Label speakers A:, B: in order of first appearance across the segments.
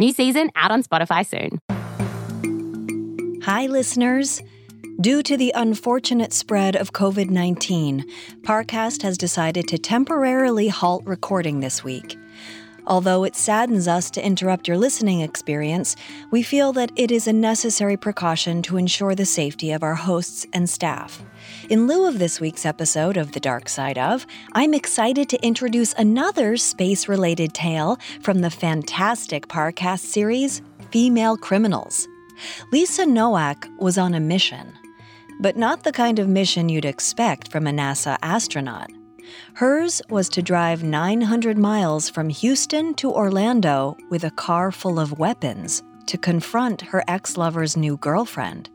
A: New season out on Spotify soon.
B: Hi, listeners. Due to the unfortunate spread of COVID 19, Parcast has decided to temporarily halt recording this week. Although it saddens us to interrupt your listening experience, we feel that it is a necessary precaution to ensure the safety of our hosts and staff. In lieu of this week's episode of The Dark Side of, I'm excited to introduce another space related tale from the fantastic Parcast series, Female Criminals. Lisa Nowak was on a mission, but not the kind of mission you'd expect from a NASA astronaut. Hers was to drive 900 miles from Houston to Orlando with a car full of weapons to confront her ex lover's new girlfriend.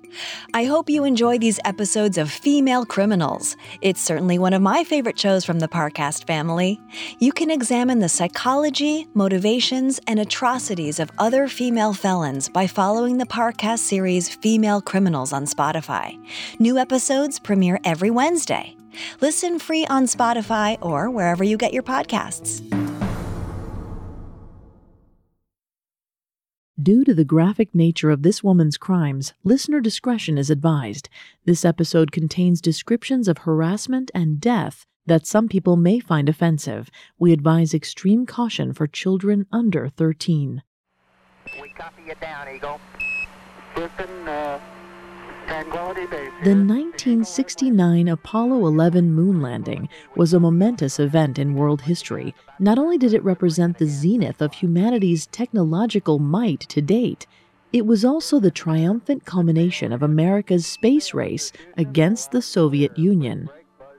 B: I hope you enjoy these episodes of Female Criminals. It's certainly one of my favorite shows from the Parcast family. You can examine the psychology, motivations, and atrocities of other female felons by following the Parcast series Female Criminals on Spotify. New episodes premiere every Wednesday. Listen free on Spotify or wherever you get your podcasts.
C: Due to the graphic nature of this woman's crimes, listener discretion is advised. This episode contains descriptions of harassment and death that some people may find offensive. We advise extreme caution for children under 13.
D: We copy it down, Eagle. Listen, uh,
C: the 1969 Apollo 11 moon landing was a momentous event in world history. Not only did it represent the zenith of humanity's technological might to date, it was also the triumphant culmination of America's space race against the Soviet Union.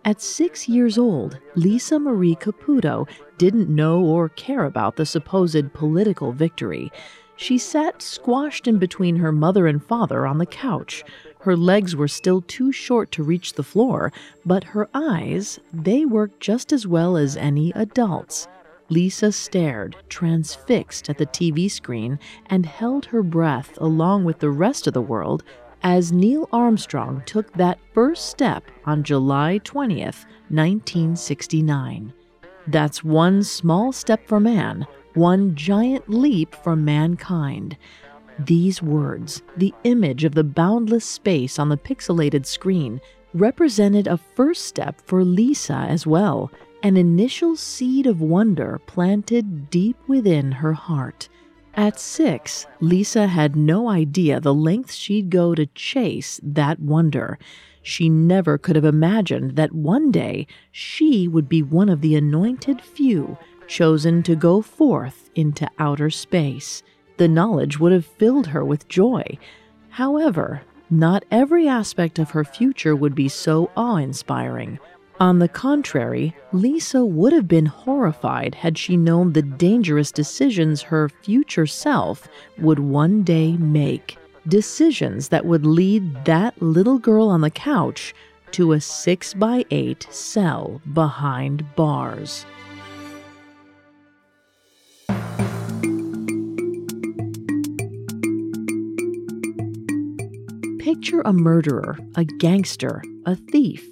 C: At six years old, Lisa Marie Caputo didn't know or care about the supposed political victory. She sat squashed in between her mother and father on the couch. Her legs were still too short to reach the floor, but her eyes, they worked just as well as any adult's. Lisa stared, transfixed at the TV screen, and held her breath along with the rest of the world as Neil Armstrong took that first step on July 20th, 1969. That's one small step for man, one giant leap for mankind. These words, the image of the boundless space on the pixelated screen, represented a first step for Lisa as well, an initial seed of wonder planted deep within her heart. At six, Lisa had no idea the lengths she'd go to chase that wonder. She never could have imagined that one day she would be one of the anointed few chosen to go forth into outer space the knowledge would have filled her with joy. However, not every aspect of her future would be so awe inspiring. On the contrary, Lisa would have been horrified had she known the dangerous decisions her future self would one day make. Decisions that would lead that little girl on the couch to a 6 by 8 cell behind bars. Picture a murderer, a gangster, a thief.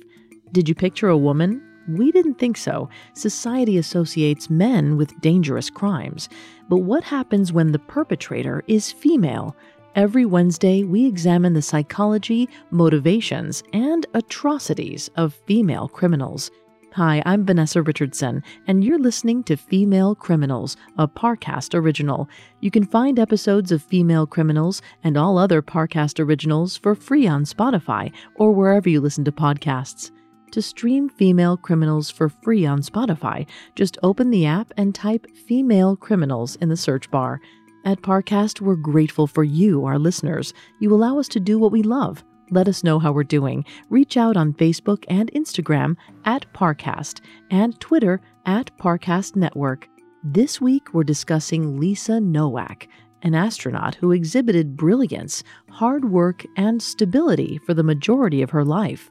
C: Did you picture a woman? We didn't think so. Society associates men with dangerous crimes. But what happens when the perpetrator is female? Every Wednesday, we examine the psychology, motivations, and atrocities of female criminals. Hi, I'm Vanessa Richardson, and you're listening to Female Criminals, a Parcast original. You can find episodes of Female Criminals and all other Parcast originals for free on Spotify or wherever you listen to podcasts. To stream Female Criminals for free on Spotify, just open the app and type Female Criminals in the search bar. At Parcast, we're grateful for you, our listeners. You allow us to do what we love let us know how we're doing. Reach out on Facebook and Instagram at Parcast and Twitter at Parcast Network. This week, we're discussing Lisa Nowak, an astronaut who exhibited brilliance, hard work, and stability for the majority of her life.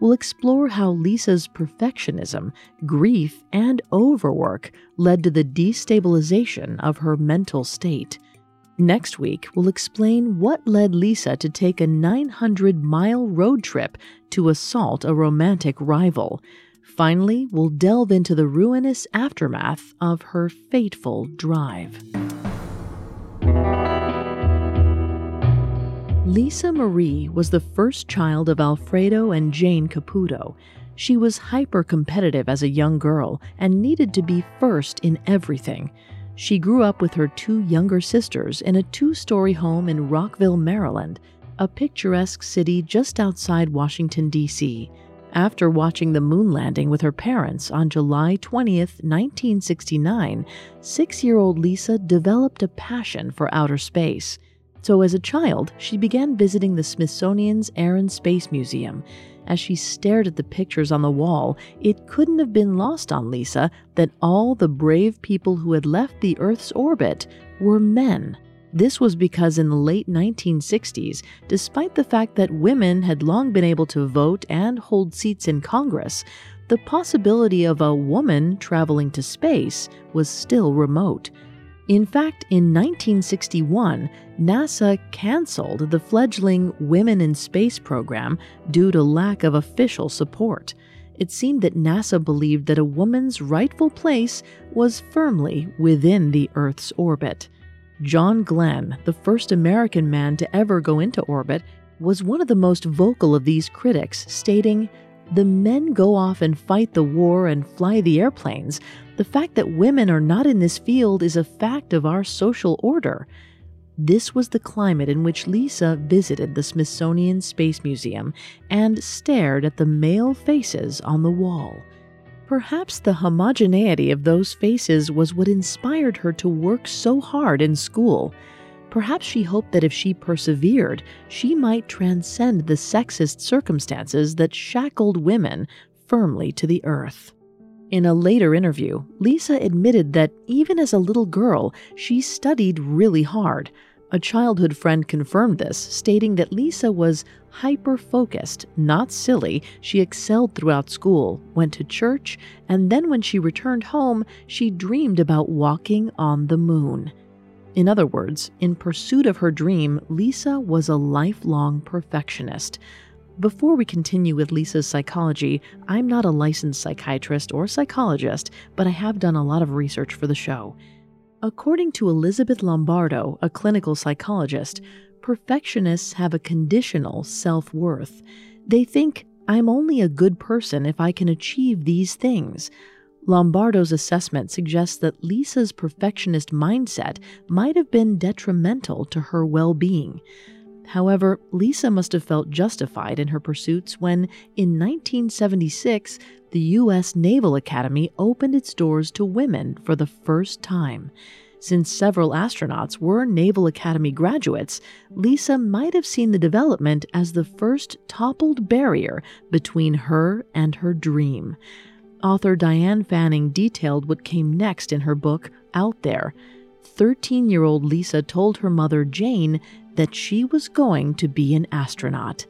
C: We'll explore how Lisa's perfectionism, grief, and overwork led to the destabilization of her mental state. Next week, we'll explain what led Lisa to take a 900 mile road trip to assault a romantic rival. Finally, we'll delve into the ruinous aftermath of her fateful drive. Lisa Marie was the first child of Alfredo and Jane Caputo. She was hyper competitive as a young girl and needed to be first in everything. She grew up with her two younger sisters in a two story home in Rockville, Maryland, a picturesque city just outside Washington, D.C. After watching the moon landing with her parents on July 20, 1969, six year old Lisa developed a passion for outer space. So, as a child, she began visiting the Smithsonian's Air and Space Museum as she stared at the pictures on the wall, it couldn't have been lost on Lisa that all the brave people who had left the Earth's orbit were men. This was because in the late 1960s, despite the fact that women had long been able to vote and hold seats in Congress, the possibility of a woman traveling to space was still remote. In fact, in 1961, NASA canceled the fledgling Women in Space program due to lack of official support. It seemed that NASA believed that a woman's rightful place was firmly within the Earth's orbit. John Glenn, the first American man to ever go into orbit, was one of the most vocal of these critics, stating, The men go off and fight the war and fly the airplanes. The fact that women are not in this field is a fact of our social order. This was the climate in which Lisa visited the Smithsonian Space Museum and stared at the male faces on the wall. Perhaps the homogeneity of those faces was what inspired her to work so hard in school. Perhaps she hoped that if she persevered, she might transcend the sexist circumstances that shackled women firmly to the earth. In a later interview, Lisa admitted that even as a little girl, she studied really hard. A childhood friend confirmed this, stating that Lisa was hyper focused, not silly. She excelled throughout school, went to church, and then when she returned home, she dreamed about walking on the moon. In other words, in pursuit of her dream, Lisa was a lifelong perfectionist. Before we continue with Lisa's psychology, I'm not a licensed psychiatrist or psychologist, but I have done a lot of research for the show. According to Elizabeth Lombardo, a clinical psychologist, perfectionists have a conditional self worth. They think, I'm only a good person if I can achieve these things. Lombardo's assessment suggests that Lisa's perfectionist mindset might have been detrimental to her well being. However, Lisa must have felt justified in her pursuits when, in 1976, the U.S. Naval Academy opened its doors to women for the first time. Since several astronauts were Naval Academy graduates, Lisa might have seen the development as the first toppled barrier between her and her dream. Author Diane Fanning detailed what came next in her book, Out There. 13 year old Lisa told her mother, Jane, that she was going to be an astronaut.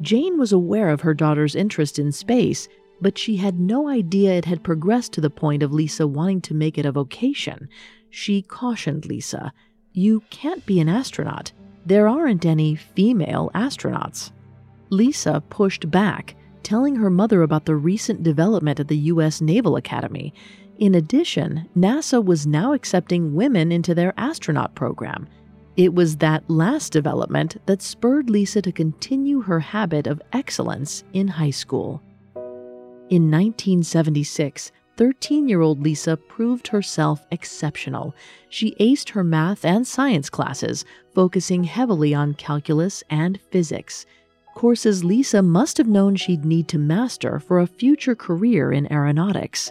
C: Jane was aware of her daughter's interest in space, but she had no idea it had progressed to the point of Lisa wanting to make it a vocation. She cautioned Lisa, You can't be an astronaut. There aren't any female astronauts. Lisa pushed back, telling her mother about the recent development at the U.S. Naval Academy. In addition, NASA was now accepting women into their astronaut program. It was that last development that spurred Lisa to continue her habit of excellence in high school. In 1976, 13 year old Lisa proved herself exceptional. She aced her math and science classes, focusing heavily on calculus and physics. Courses Lisa must have known she'd need to master for a future career in aeronautics.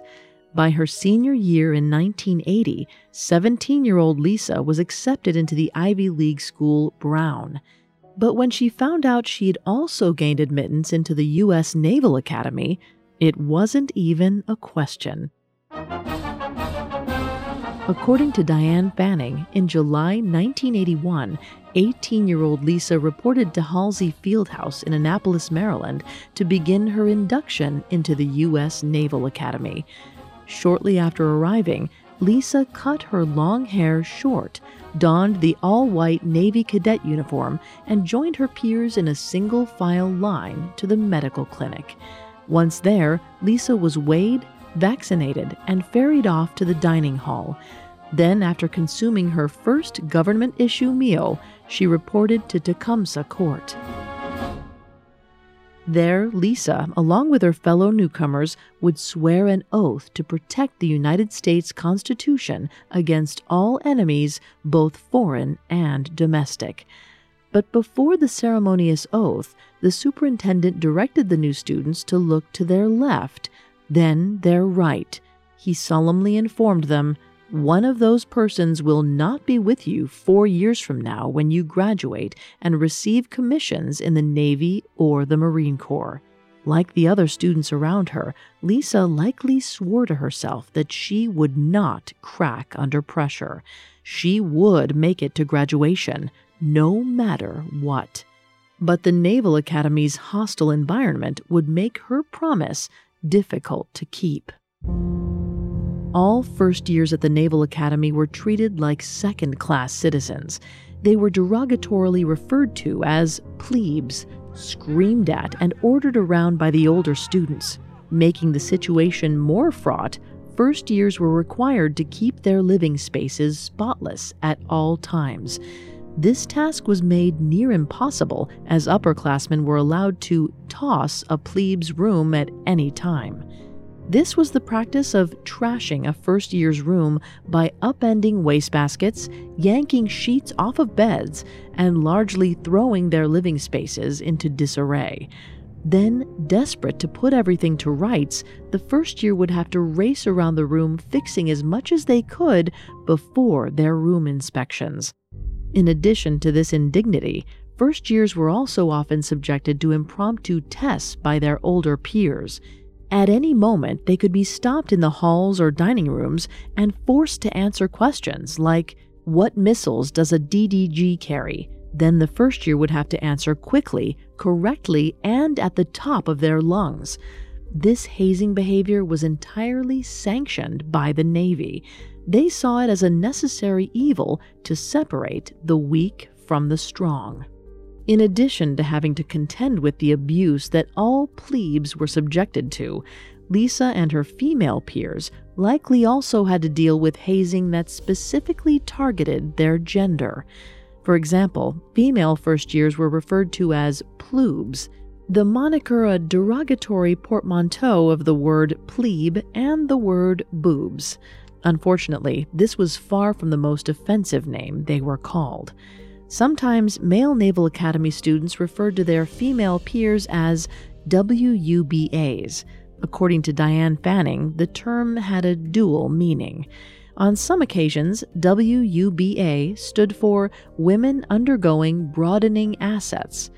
C: By her senior year in 1980, 17 year old Lisa was accepted into the Ivy League school Brown. But when she found out she'd also gained admittance into the U.S. Naval Academy, it wasn't even a question. According to Diane Fanning, in July 1981, 18 year old Lisa reported to Halsey Fieldhouse in Annapolis, Maryland, to begin her induction into the U.S. Naval Academy. Shortly after arriving, Lisa cut her long hair short, donned the all white Navy cadet uniform, and joined her peers in a single file line to the medical clinic. Once there, Lisa was weighed, vaccinated, and ferried off to the dining hall. Then, after consuming her first government issue meal, she reported to Tecumseh Court. There, Lisa, along with her fellow newcomers, would swear an oath to protect the United States Constitution against all enemies, both foreign and domestic. But before the ceremonious oath, the superintendent directed the new students to look to their left, then they're right. He solemnly informed them one of those persons will not be with you four years from now when you graduate and receive commissions in the Navy or the Marine Corps. Like the other students around her, Lisa likely swore to herself that she would not crack under pressure. She would make it to graduation, no matter what. But the Naval Academy's hostile environment would make her promise difficult to keep. All first years at the Naval Academy were treated like second class citizens. They were derogatorily referred to as plebes, screamed at, and ordered around by the older students. Making the situation more fraught, first years were required to keep their living spaces spotless at all times. This task was made near impossible as upperclassmen were allowed to toss a plebe's room at any time. This was the practice of trashing a first year's room by upending wastebaskets, yanking sheets off of beds, and largely throwing their living spaces into disarray. Then, desperate to put everything to rights, the first year would have to race around the room fixing as much as they could before their room inspections. In addition to this indignity, first years were also often subjected to impromptu tests by their older peers. At any moment, they could be stopped in the halls or dining rooms and forced to answer questions like What missiles does a DDG carry? Then the first year would have to answer quickly, correctly, and at the top of their lungs. This hazing behavior was entirely sanctioned by the Navy. They saw it as a necessary evil to separate the weak from the strong. In addition to having to contend with the abuse that all plebes were subjected to, Lisa and her female peers likely also had to deal with hazing that specifically targeted their gender. For example, female first years were referred to as plebes, the moniker a derogatory portmanteau of the word plebe and the word boobs. Unfortunately, this was far from the most offensive name they were called. Sometimes male Naval Academy students referred to their female peers as WUBAs. According to Diane Fanning, the term had a dual meaning. On some occasions, WUBA stood for Women Undergoing Broadening Assets.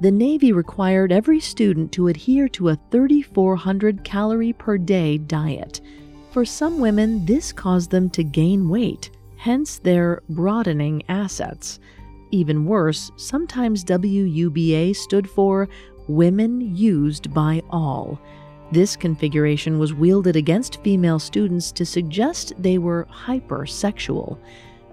C: The Navy required every student to adhere to a 3,400 calorie per day diet. For some women, this caused them to gain weight, hence their broadening assets. Even worse, sometimes WUBA stood for Women Used by All. This configuration was wielded against female students to suggest they were hypersexual.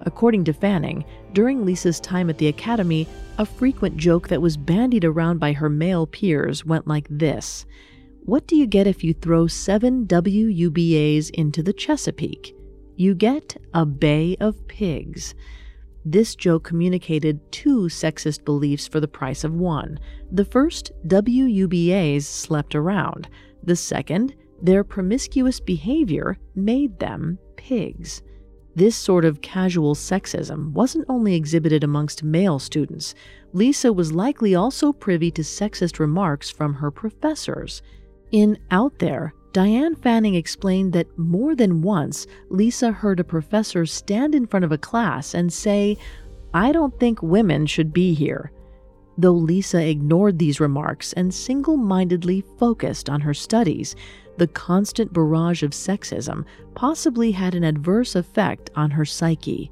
C: According to Fanning, during Lisa's time at the academy, a frequent joke that was bandied around by her male peers went like this what do you get if you throw seven WUBAs into the Chesapeake? You get a bay of pigs. This joke communicated two sexist beliefs for the price of one. The first, WUBAs slept around. The second, their promiscuous behavior made them pigs. This sort of casual sexism wasn't only exhibited amongst male students. Lisa was likely also privy to sexist remarks from her professors. In Out There, Diane Fanning explained that more than once, Lisa heard a professor stand in front of a class and say, I don't think women should be here. Though Lisa ignored these remarks and single mindedly focused on her studies, the constant barrage of sexism possibly had an adverse effect on her psyche.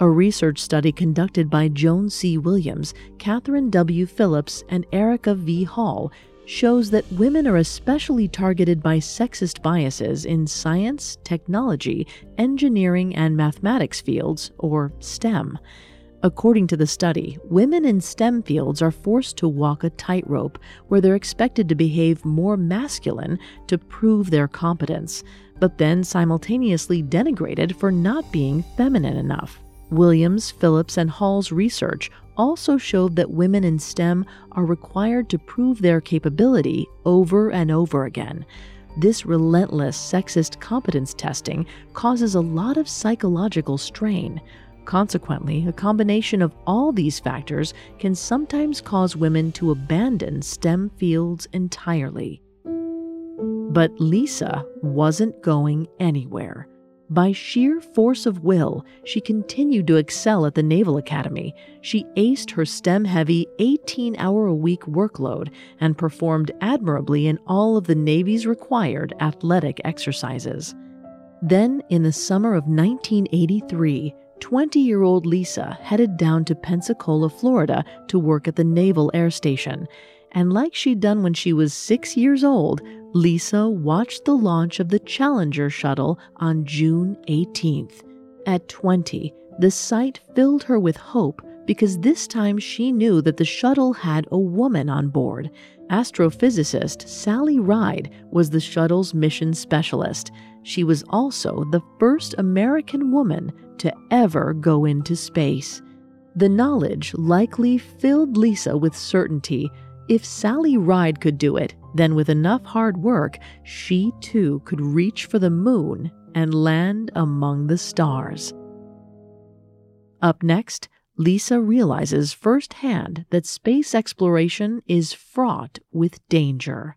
C: A research study conducted by Joan C. Williams, Katherine W. Phillips, and Erika V. Hall shows that women are especially targeted by sexist biases in science, technology, engineering, and mathematics fields, or STEM. According to the study, women in STEM fields are forced to walk a tightrope where they're expected to behave more masculine to prove their competence, but then simultaneously denigrated for not being feminine enough. Williams, Phillips, and Hall's research also showed that women in STEM are required to prove their capability over and over again. This relentless sexist competence testing causes a lot of psychological strain. Consequently, a combination of all these factors can sometimes cause women to abandon STEM fields entirely. But Lisa wasn't going anywhere. By sheer force of will, she continued to excel at the Naval Academy. She aced her STEM heavy 18 hour a week workload and performed admirably in all of the Navy's required athletic exercises. Then, in the summer of 1983, 20 year old Lisa headed down to Pensacola, Florida to work at the Naval Air Station. And like she'd done when she was six years old, Lisa watched the launch of the Challenger shuttle on June 18th. At 20, the sight filled her with hope because this time she knew that the shuttle had a woman on board. Astrophysicist Sally Ride was the shuttle's mission specialist. She was also the first American woman to ever go into space. The knowledge likely filled Lisa with certainty. If Sally Ride could do it, then with enough hard work, she too could reach for the moon and land among the stars. Up next, Lisa realizes firsthand that space exploration is fraught with danger.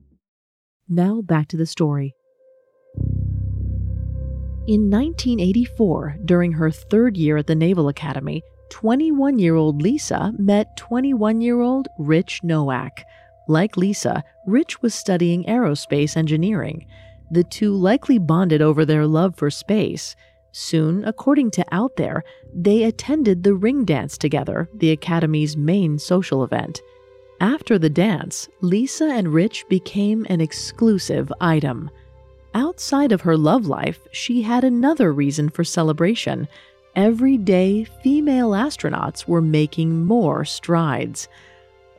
C: Now back to the story. In 1984, during her third year at the Naval Academy, 21 year old Lisa met 21 year old Rich Nowak. Like Lisa, Rich was studying aerospace engineering. The two likely bonded over their love for space. Soon, according to Out There, they attended the ring dance together, the Academy's main social event. After the dance, Lisa and Rich became an exclusive item. Outside of her love life, she had another reason for celebration. Every day, female astronauts were making more strides.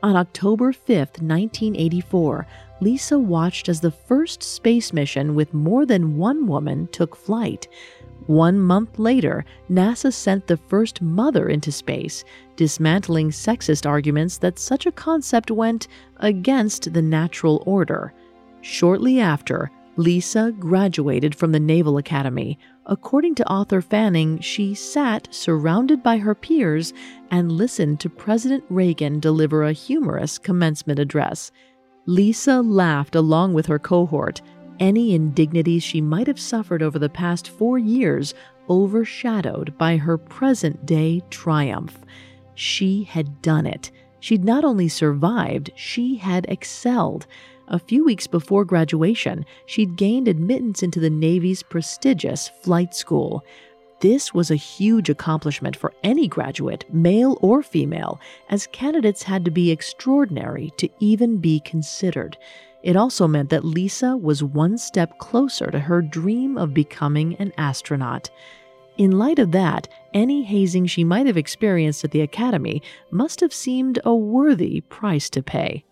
C: On October 5, 1984, Lisa watched as the first space mission with more than one woman took flight. One month later, NASA sent the first mother into space, dismantling sexist arguments that such a concept went against the natural order. Shortly after, Lisa graduated from the Naval Academy. According to author Fanning, she sat surrounded by her peers and listened to President Reagan deliver a humorous commencement address. Lisa laughed along with her cohort any indignities she might have suffered over the past four years overshadowed by her present day triumph. She had done it. She'd not only survived, she had excelled. A few weeks before graduation, she'd gained admittance into the Navy's prestigious flight school. This was a huge accomplishment for any graduate, male or female, as candidates had to be extraordinary to even be considered. It also meant that Lisa was one step closer to her dream of becoming an astronaut. In light of that, any hazing she might have experienced at the Academy must have seemed a worthy price to pay.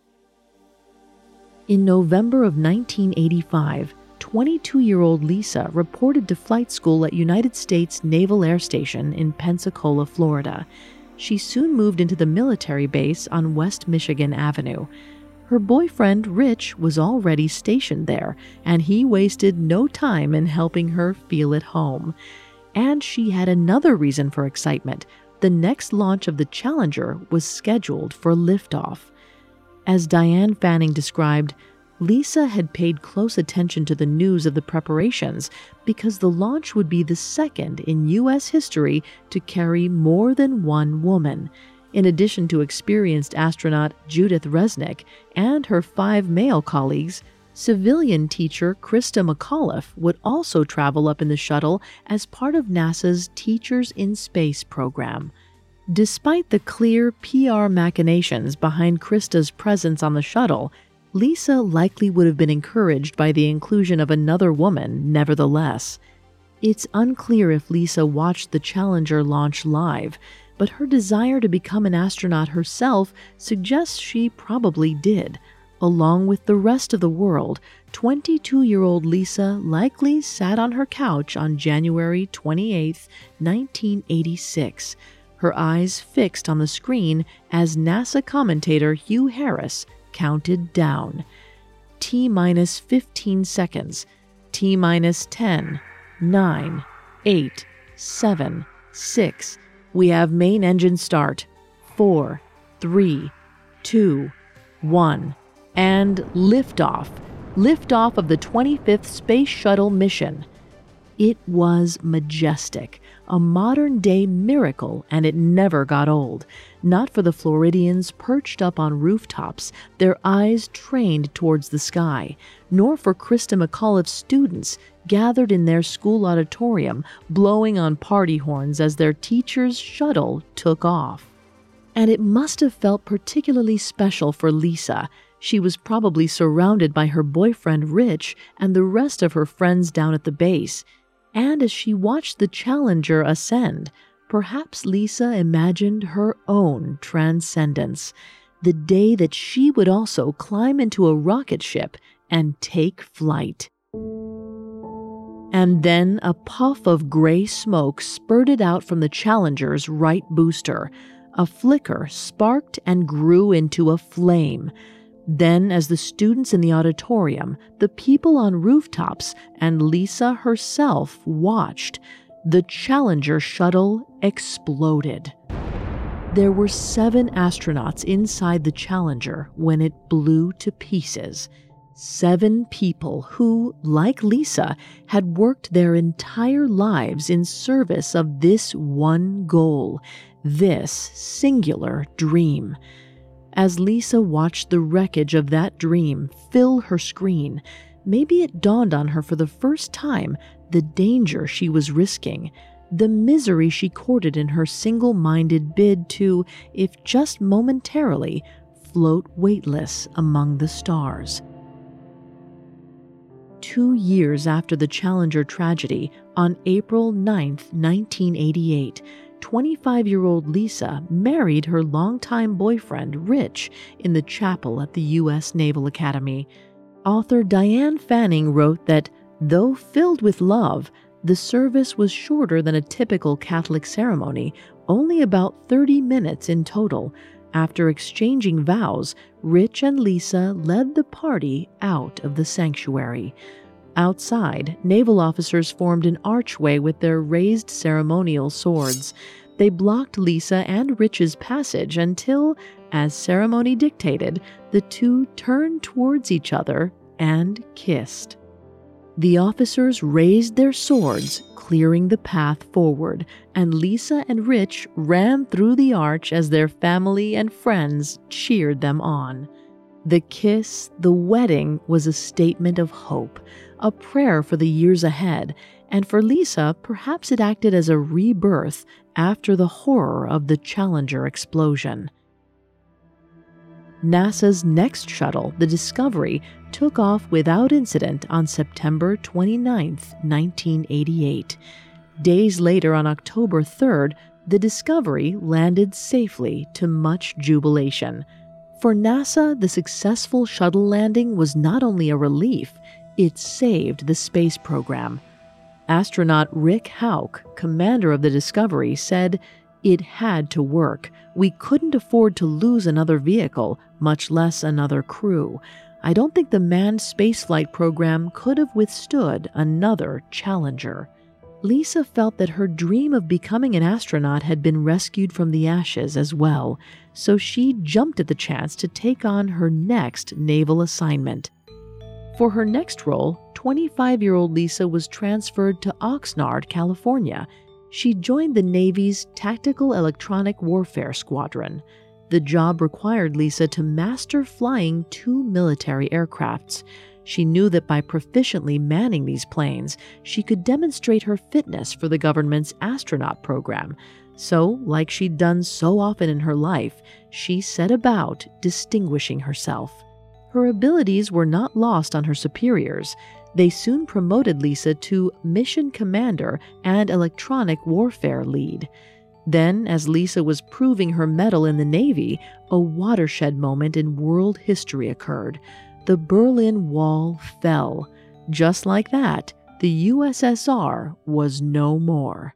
C: In November of 1985, 22 year old Lisa reported to flight school at United States Naval Air Station in Pensacola, Florida. She soon moved into the military base on West Michigan Avenue. Her boyfriend, Rich, was already stationed there, and he wasted no time in helping her feel at home. And she had another reason for excitement. The next launch of the Challenger was scheduled for liftoff. As Diane Fanning described, Lisa had paid close attention to the news of the preparations because the launch would be the second in U.S. history to carry more than one woman. In addition to experienced astronaut Judith Resnik and her five male colleagues, civilian teacher Christa McAuliffe would also travel up in the shuttle as part of NASA's Teachers in Space program. Despite the clear PR machinations behind Christa's presence on the shuttle, Lisa likely would have been encouraged by the inclusion of another woman, nevertheless. It's unclear if Lisa watched the Challenger launch live, but her desire to become an astronaut herself suggests she probably did. Along with the rest of the world, 22 year old Lisa likely sat on her couch on January 28, 1986, her eyes fixed on the screen as NASA commentator Hugh Harris counted down. T minus 15 seconds. T minus 10, 9, 8, 7, 6, we have main engine start. Four, three, two, one, and liftoff. Liftoff of the 25th Space Shuttle mission. It was majestic, a modern day miracle, and it never got old. Not for the Floridians perched up on rooftops, their eyes trained towards the sky, nor for Christa McAuliffe's students gathered in their school auditorium, blowing on party horns as their teacher's shuttle took off. And it must have felt particularly special for Lisa. She was probably surrounded by her boyfriend Rich and the rest of her friends down at the base. And as she watched the Challenger ascend, perhaps Lisa imagined her own transcendence, the day that she would also climb into a rocket ship and take flight. And then a puff of gray smoke spurted out from the Challenger's right booster. A flicker sparked and grew into a flame. Then, as the students in the auditorium, the people on rooftops, and Lisa herself watched, the Challenger shuttle exploded. There were seven astronauts inside the Challenger when it blew to pieces. Seven people who, like Lisa, had worked their entire lives in service of this one goal, this singular dream. As Lisa watched the wreckage of that dream fill her screen, maybe it dawned on her for the first time the danger she was risking, the misery she courted in her single minded bid to, if just momentarily, float weightless among the stars. Two years after the Challenger tragedy, on April 9, 1988, 25 year old Lisa married her longtime boyfriend, Rich, in the chapel at the U.S. Naval Academy. Author Diane Fanning wrote that, though filled with love, the service was shorter than a typical Catholic ceremony, only about 30 minutes in total. After exchanging vows, Rich and Lisa led the party out of the sanctuary. Outside, naval officers formed an archway with their raised ceremonial swords. They blocked Lisa and Rich's passage until, as ceremony dictated, the two turned towards each other and kissed. The officers raised their swords, clearing the path forward, and Lisa and Rich ran through the arch as their family and friends cheered them on. The kiss, the wedding, was a statement of hope, a prayer for the years ahead, and for Lisa, perhaps it acted as a rebirth after the horror of the Challenger explosion. NASA's next shuttle, the Discovery, took off without incident on September 29, 1988. Days later, on October 3rd, the Discovery landed safely to much jubilation. For NASA, the successful shuttle landing was not only a relief, it saved the space program. Astronaut Rick Hauck, commander of the Discovery, said, It had to work. We couldn't afford to lose another vehicle, much less another crew. I don't think the manned spaceflight program could have withstood another Challenger. Lisa felt that her dream of becoming an astronaut had been rescued from the ashes as well, so she jumped at the chance to take on her next naval assignment. For her next role, 25 year old Lisa was transferred to Oxnard, California. She joined the Navy's Tactical Electronic Warfare Squadron. The job required Lisa to master flying two military aircrafts. She knew that by proficiently manning these planes, she could demonstrate her fitness for the government's astronaut program. So, like she'd done so often in her life, she set about distinguishing herself. Her abilities were not lost on her superiors. They soon promoted Lisa to mission commander and electronic warfare lead. Then, as Lisa was proving her mettle in the Navy, a watershed moment in world history occurred the Berlin Wall fell. Just like that, the USSR was no more.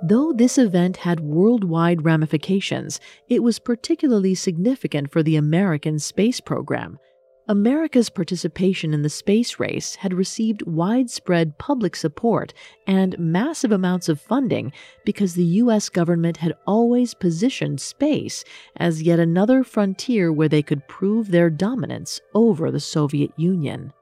C: Though this event had worldwide ramifications, it was particularly significant for the American space program. America's participation in the space race had received widespread public support and massive amounts of funding because the U.S. government had always positioned space as yet another frontier where they could prove their dominance over the Soviet Union.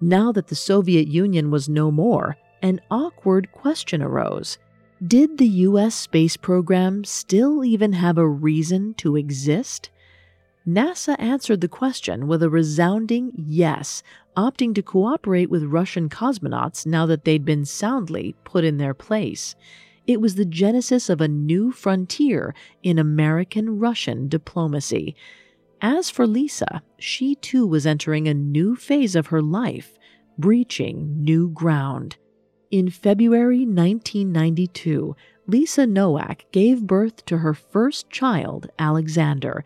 C: Now that the Soviet Union was no more, an awkward question arose. Did the U.S. space program still even have a reason to exist? NASA answered the question with a resounding yes, opting to cooperate with Russian cosmonauts now that they'd been soundly put in their place. It was the genesis of a new frontier in American Russian diplomacy. As for Lisa, she too was entering a new phase of her life, breaching new ground. In February 1992, Lisa Nowak gave birth to her first child, Alexander.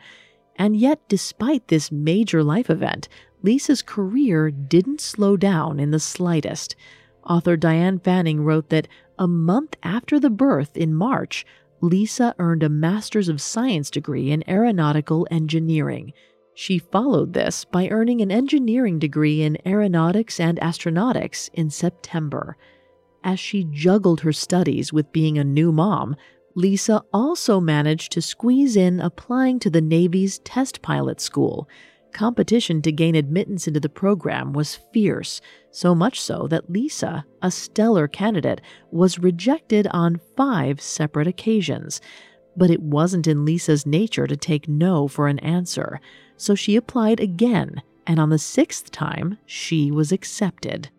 C: And yet, despite this major life event, Lisa's career didn't slow down in the slightest. Author Diane Fanning wrote that a month after the birth in March, Lisa earned a Master's of Science degree in aeronautical engineering. She followed this by earning an engineering degree in aeronautics and astronautics in September. As she juggled her studies with being a new mom, Lisa also managed to squeeze in applying to the Navy's test pilot school. Competition to gain admittance into the program was fierce, so much so that Lisa, a stellar candidate, was rejected on five separate occasions. But it wasn't in Lisa's nature to take no for an answer, so she applied again, and on the sixth time, she was accepted.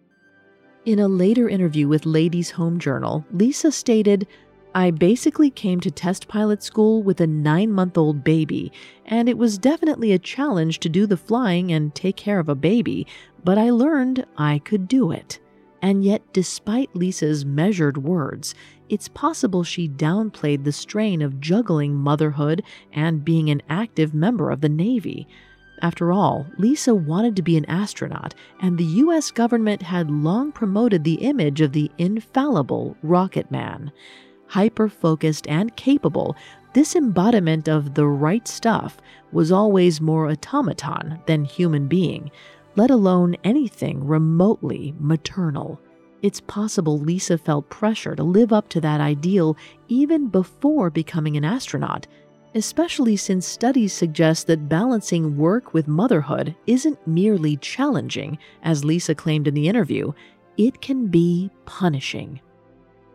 C: In a later interview with Ladies Home Journal, Lisa stated, I basically came to test pilot school with a nine month old baby, and it was definitely a challenge to do the flying and take care of a baby, but I learned I could do it. And yet, despite Lisa's measured words, it's possible she downplayed the strain of juggling motherhood and being an active member of the Navy. After all, Lisa wanted to be an astronaut, and the US government had long promoted the image of the infallible rocket man hyper focused, and capable, this embodiment of the right stuff was always more automaton than human being, let alone anything remotely maternal. It's possible Lisa felt pressure to live up to that ideal even before becoming an astronaut, especially since studies suggest that balancing work with motherhood isn't merely challenging, as Lisa claimed in the interview, it can be punishing.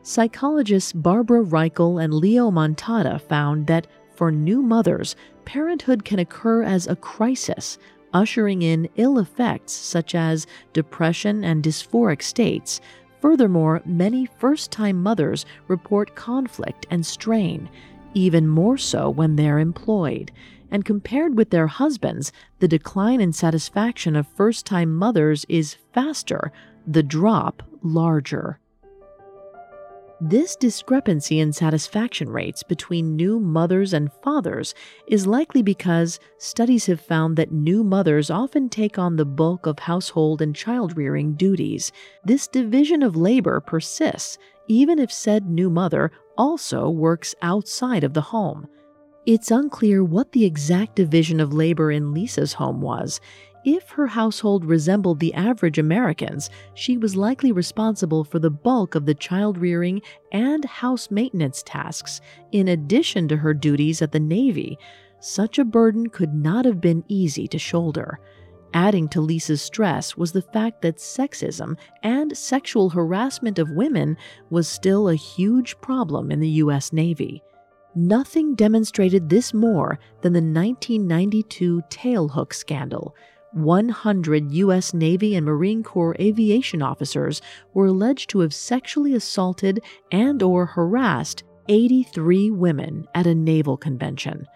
C: Psychologists Barbara Reichle and Leo Montada found that for new mothers, parenthood can occur as a crisis, ushering in ill effects such as depression and dysphoric states. Furthermore, many first time mothers report conflict and strain, even more so when they're employed. And compared with their husbands, the decline in satisfaction of first time mothers is faster, the drop larger. This discrepancy in satisfaction rates between new mothers and fathers is likely because studies have found that new mothers often take on the bulk of household and child rearing duties. This division of labor persists even if said new mother also works outside of the home. It's unclear what the exact division of labor in Lisa's home was. If her household resembled the average American's, she was likely responsible for the bulk of the child rearing and house maintenance tasks, in addition to her duties at the Navy. Such a burden could not have been easy to shoulder. Adding to Lisa's stress was the fact that sexism and sexual harassment of women was still a huge problem in the U.S. Navy. Nothing demonstrated this more than the 1992 tailhook scandal 100 U.S. Navy and Marine Corps aviation officers were alleged to have sexually assaulted and or harassed 83 women at a naval convention.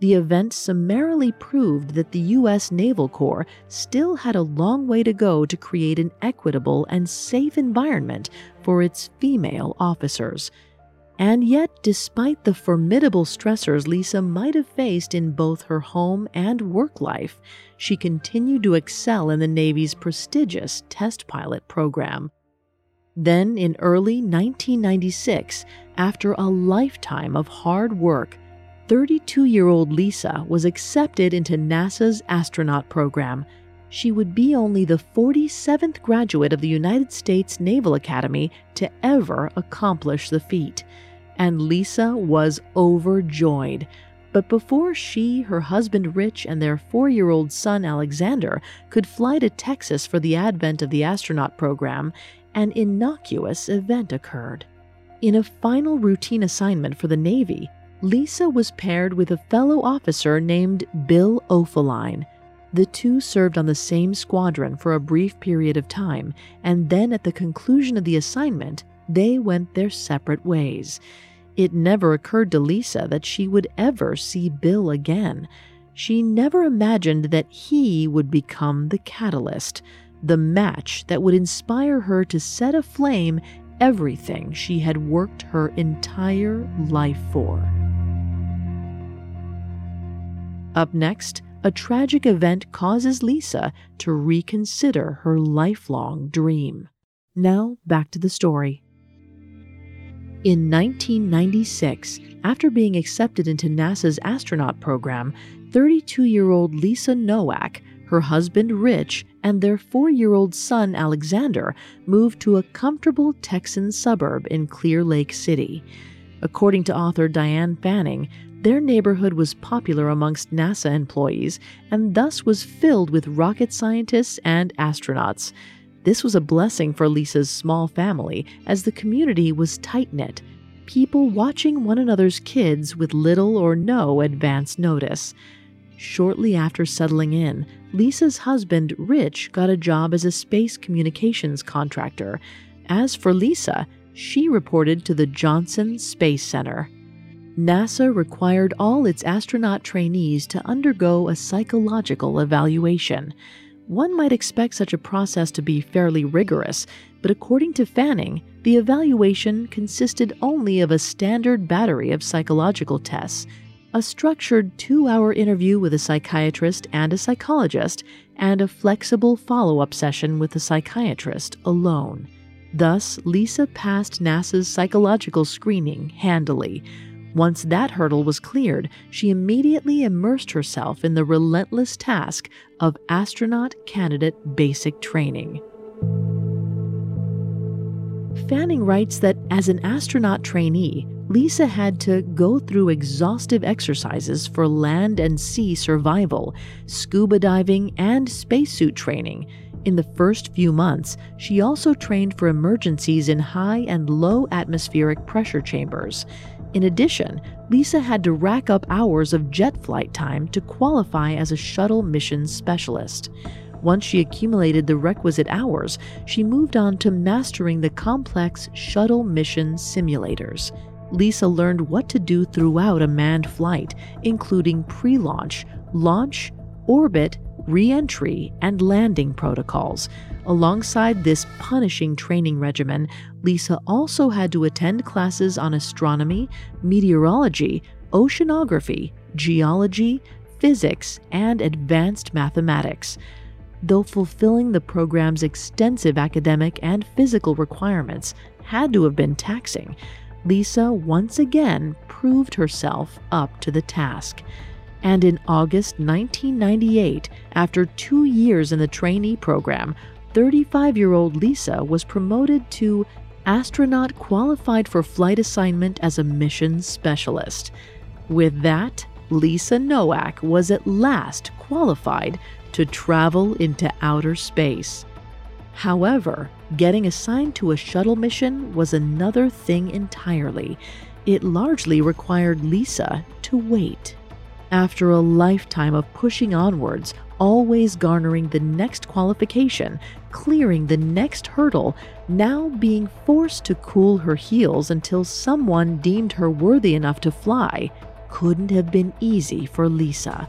C: The event summarily proved that the U.S. Naval Corps still had a long way to go to create an equitable and safe environment for its female officers. And yet, despite the formidable stressors Lisa might have faced in both her home and work life, she continued to excel in the Navy's prestigious test pilot program. Then, in early 1996, after a lifetime of hard work, 32 year old Lisa was accepted into NASA's astronaut program. She would be only the 47th graduate of the United States Naval Academy to ever accomplish the feat and Lisa was overjoyed. But before she, her husband Rich, and their four year old son Alexander could fly to Texas for the advent of the astronaut program, an innocuous event occurred. In a final routine assignment for the Navy, Lisa was paired with a fellow officer named Bill Oefelein. The two served on the same squadron for a brief period of time, and then at the conclusion of the assignment, they went their separate ways. It never occurred to Lisa that she would ever see Bill again. She never imagined that he would become the catalyst, the match that would inspire her to set aflame everything she had worked her entire life for. Up next, a tragic event causes Lisa to reconsider her lifelong dream. Now, back to the story. In 1996, after being accepted into NASA's astronaut program, 32 year old Lisa Nowak, her husband Rich, and their four year old son Alexander moved to a comfortable Texan suburb in Clear Lake City. According to author Diane Fanning, their neighborhood was popular amongst NASA employees and thus was filled with rocket scientists and astronauts. This was a blessing for Lisa's small family, as the community was tight knit, people watching one another's kids with little or no advance notice. Shortly after settling in, Lisa's husband, Rich, got a job as a space communications contractor. As for Lisa, she reported to the Johnson Space Center. NASA required all its astronaut trainees to undergo a psychological evaluation. One might expect such a process to be fairly rigorous, but according to Fanning, the evaluation consisted only of a standard battery of psychological tests, a structured two hour interview with a psychiatrist and a psychologist, and a flexible follow up session with the psychiatrist alone. Thus, Lisa passed NASA's psychological screening handily, once that hurdle was cleared, she immediately immersed herself in the relentless task of astronaut candidate basic training. Fanning writes that as an astronaut trainee, Lisa had to go through exhaustive exercises for land and sea survival, scuba diving, and spacesuit training. In the first few months, she also trained for emergencies in high and low atmospheric pressure chambers. In addition, Lisa had to rack up hours of jet flight time to qualify as a shuttle mission specialist. Once she accumulated the requisite hours, she moved on to mastering the complex shuttle mission simulators. Lisa learned what to do throughout a manned flight, including pre launch, launch, orbit, re entry, and landing protocols. Alongside this punishing training regimen, Lisa also had to attend classes on astronomy, meteorology, oceanography, geology, physics, and advanced mathematics. Though fulfilling the program's extensive academic and physical requirements had to have been taxing, Lisa once again proved herself up to the task. And in August 1998, after two years in the trainee program, 35 year old Lisa was promoted to astronaut qualified for flight assignment as a mission specialist. With that, Lisa Nowak was at last qualified to travel into outer space. However, getting assigned to a shuttle mission was another thing entirely. It largely required Lisa to wait. After a lifetime of pushing onwards, always garnering the next qualification, clearing the next hurdle, now being forced to cool her heels until someone deemed her worthy enough to fly, couldn't have been easy for Lisa.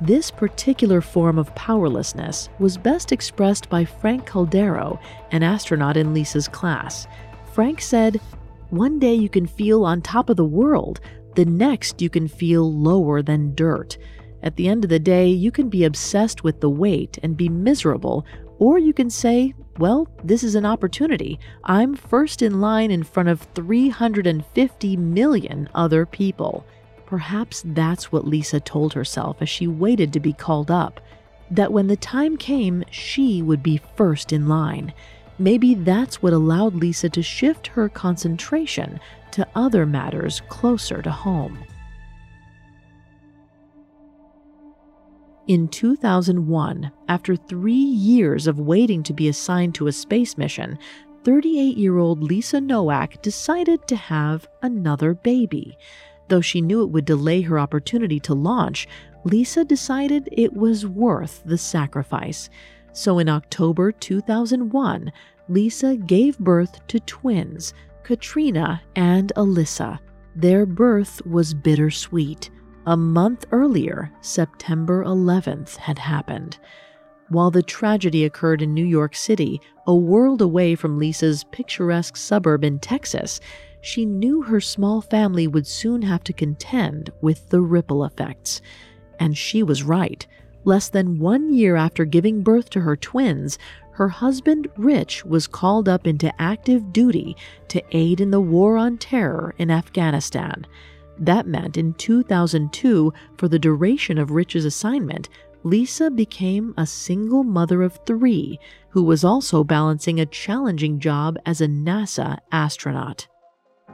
C: This particular form of powerlessness was best expressed by Frank Caldeiro, an astronaut in Lisa's class. Frank said, One day you can feel on top of the world, the next you can feel lower than dirt. At the end of the day, you can be obsessed with the weight and be miserable, or you can say, well, this is an opportunity. I'm first in line in front of 350 million other people. Perhaps that's what Lisa told herself as she waited to be called up that when the time came, she would be first in line. Maybe that's what allowed Lisa to shift her concentration to other matters closer to home. In 2001, after three years of waiting to be assigned to a space mission, 38 year old Lisa Nowak decided to have another baby. Though she knew it would delay her opportunity to launch, Lisa decided it was worth the sacrifice. So in October 2001, Lisa gave birth to twins, Katrina and Alyssa. Their birth was bittersweet. A month earlier, September 11th, had happened. While the tragedy occurred in New York City, a world away from Lisa's picturesque suburb in Texas, she knew her small family would soon have to contend with the ripple effects. And she was right. Less than one year after giving birth to her twins, her husband, Rich, was called up into active duty to aid in the war on terror in Afghanistan. That meant in 2002, for the duration of Rich's assignment, Lisa became a single mother of three who was also balancing a challenging job as a NASA astronaut.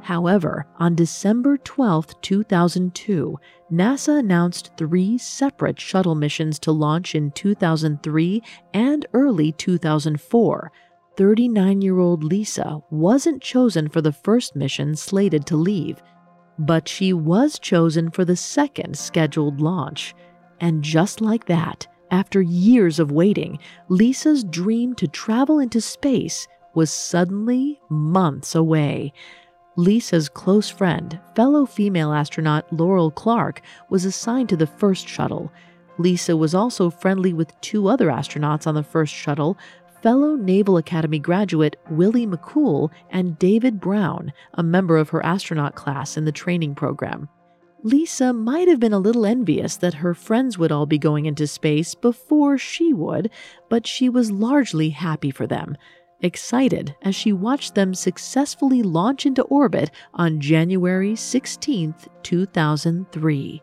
C: However, on December 12, 2002, NASA announced three separate shuttle missions to launch in 2003 and early 2004. 39 year old Lisa wasn't chosen for the first mission slated to leave, but she was chosen for the second scheduled launch. And just like that, after years of waiting, Lisa's dream to travel into space was suddenly months away. Lisa's close friend, fellow female astronaut Laurel Clark, was assigned to the first shuttle. Lisa was also friendly with two other astronauts on the first shuttle, fellow Naval Academy graduate Willie McCool and David Brown, a member of her astronaut class in the training program. Lisa might have been a little envious that her friends would all be going into space before she would, but she was largely happy for them excited as she watched them successfully launch into orbit on January 16, 2003.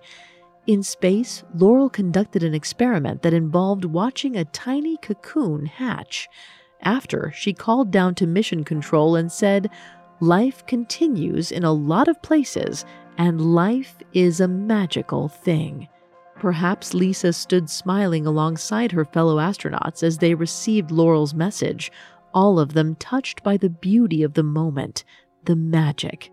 C: In space, Laurel conducted an experiment that involved watching a tiny cocoon hatch. After, she called down to mission control and said, Life continues in a lot of places, and life is a magical thing. Perhaps Lisa stood smiling alongside her fellow astronauts as they received Laurel's message, all of them touched by the beauty of the moment, the magic.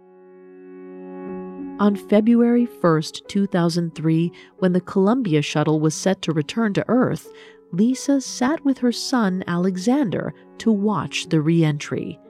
C: On February 1, 2003, when the Columbia shuttle was set to return to Earth, Lisa sat with her son Alexander to watch the reentry.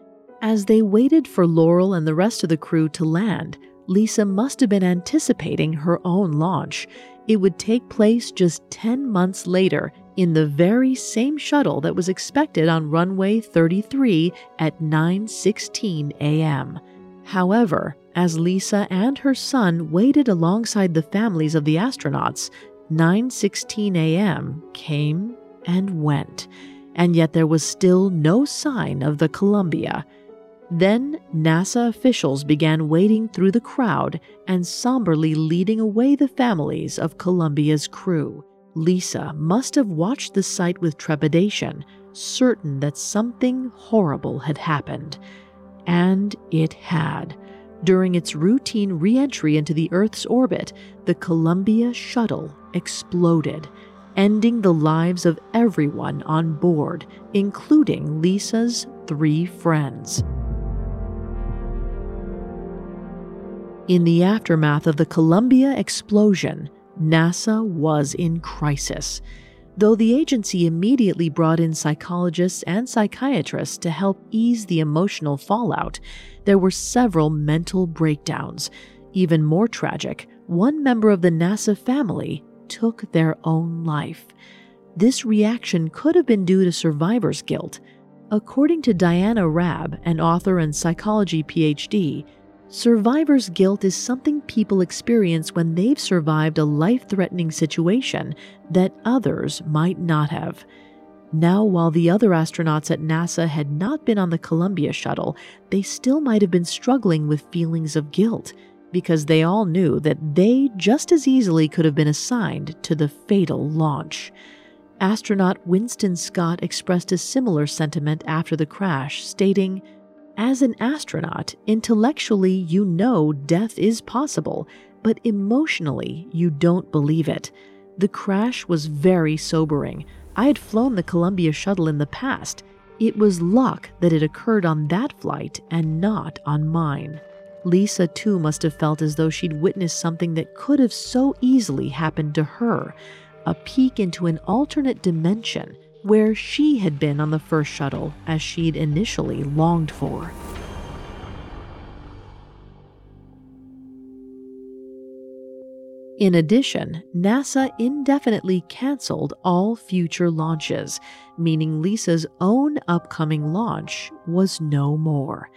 C: As they waited for Laurel and the rest of the crew to land, Lisa must have been anticipating her own launch. It would take place just 10 months later in the very same shuttle that was expected on runway 33 at 9:16 a.m. However, as Lisa and her son waited alongside the families of the astronauts, 9:16 a.m. came and went, and yet there was still no sign of the Columbia. Then NASA officials began wading through the crowd and somberly leading away the families of Columbia's crew. Lisa must have watched the sight with trepidation, certain that something horrible had happened. And it had. During its routine re entry into the Earth's orbit, the Columbia shuttle exploded, ending the lives of everyone on board, including Lisa's three friends. In the aftermath of the Columbia explosion, NASA was in crisis. Though the agency immediately brought in psychologists and psychiatrists to help ease the emotional fallout, there were several mental breakdowns. Even more tragic, one member of the NASA family took their own life. This reaction could have been due to survivor's guilt. According to Diana Raab, an author and psychology PhD, Survivor's guilt is something people experience when they've survived a life threatening situation that others might not have. Now, while the other astronauts at NASA had not been on the Columbia shuttle, they still might have been struggling with feelings of guilt because they all knew that they just as easily could have been assigned to the fatal launch. Astronaut Winston Scott expressed a similar sentiment after the crash, stating, as an astronaut, intellectually you know death is possible, but emotionally you don't believe it. The crash was very sobering. I had flown the Columbia shuttle in the past. It was luck that it occurred on that flight and not on mine. Lisa, too, must have felt as though she'd witnessed something that could have so easily happened to her a peek into an alternate dimension where she had been on the first shuttle as she'd initially longed for. In addition, NASA indefinitely canceled all future launches, meaning Lisa's own upcoming launch was no more.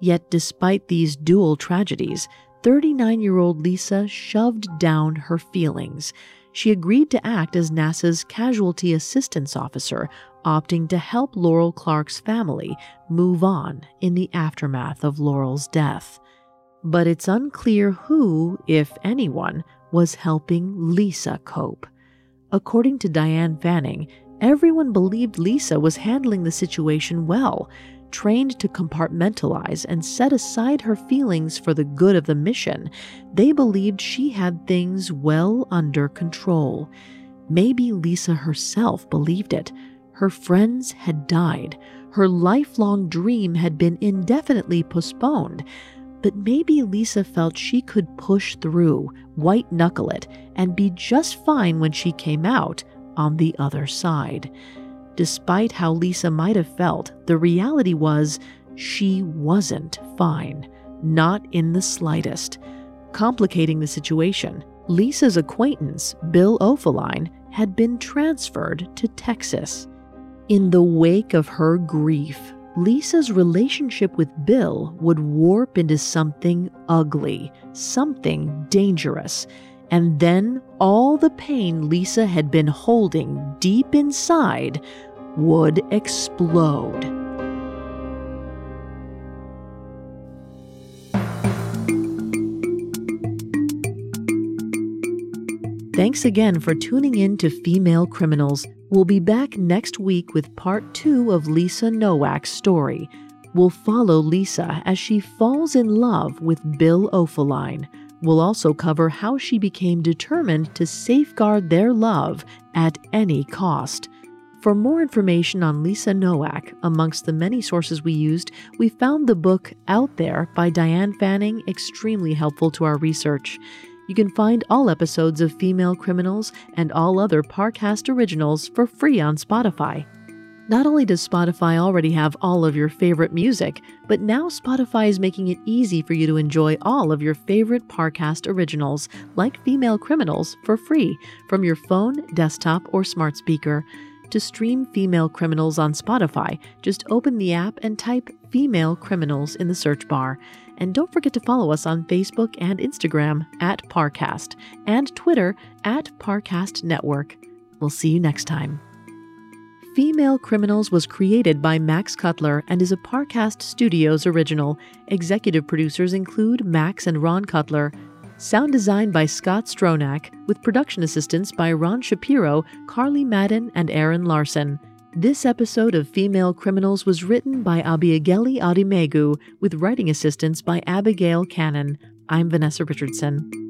C: Yet, despite these dual tragedies, 39 year old Lisa shoved down her feelings she agreed to act as NASA's casualty assistance officer, opting to help Laurel Clark's family move on in the aftermath of Laurel's death. But it's unclear who, if anyone, was helping Lisa cope. According to Diane Fanning, everyone believed Lisa was handling the situation well, trained to compartmentalize and set aside her feelings for the good of the mission, they believed she had things well under control. Maybe Lisa herself believed it. Her friends had died. Her lifelong dream had been indefinitely postponed. But maybe Lisa felt she could push through, white knuckle it, and be just fine when she came out on the other side. Despite how Lisa might have felt, the reality was she wasn't fine, not in the slightest. Complicating the situation, Lisa's acquaintance, Bill Oefelein, had been transferred to Texas. In the wake of her grief, Lisa's relationship with Bill would warp into something ugly, something dangerous, and then all the pain Lisa had been holding deep inside would explode. Thanks again for tuning in to Female Criminals. We'll be back next week with part two of Lisa Nowak's story. We'll follow Lisa as she falls in love with Bill Oefelein. We'll also cover how she became determined to safeguard their love at any cost. For more information on Lisa Nowak, amongst the many sources we used, we found the book Out There by Diane Fanning extremely helpful to our research. You can find all episodes of Female Criminals and all other Parcast originals for free on Spotify. Not only does Spotify already have all of your favorite music, but now Spotify is making it easy for you to enjoy all of your favorite Parcast originals, like Female Criminals, for free from your phone, desktop, or smart speaker. To stream Female Criminals on Spotify, just open the app and type Female Criminals in the search bar. And don't forget to follow us on Facebook and Instagram at Parcast and Twitter at Parcast Network. We'll see you next time. Female Criminals was created by Max Cutler and is a Parcast Studios original. Executive producers include Max and Ron Cutler. Sound design by Scott Stronach, with production assistance by Ron Shapiro, Carly Madden, and Aaron Larson. This episode of Female Criminals was written by Abiageli Adimegu, with writing assistance by Abigail Cannon. I'm Vanessa Richardson.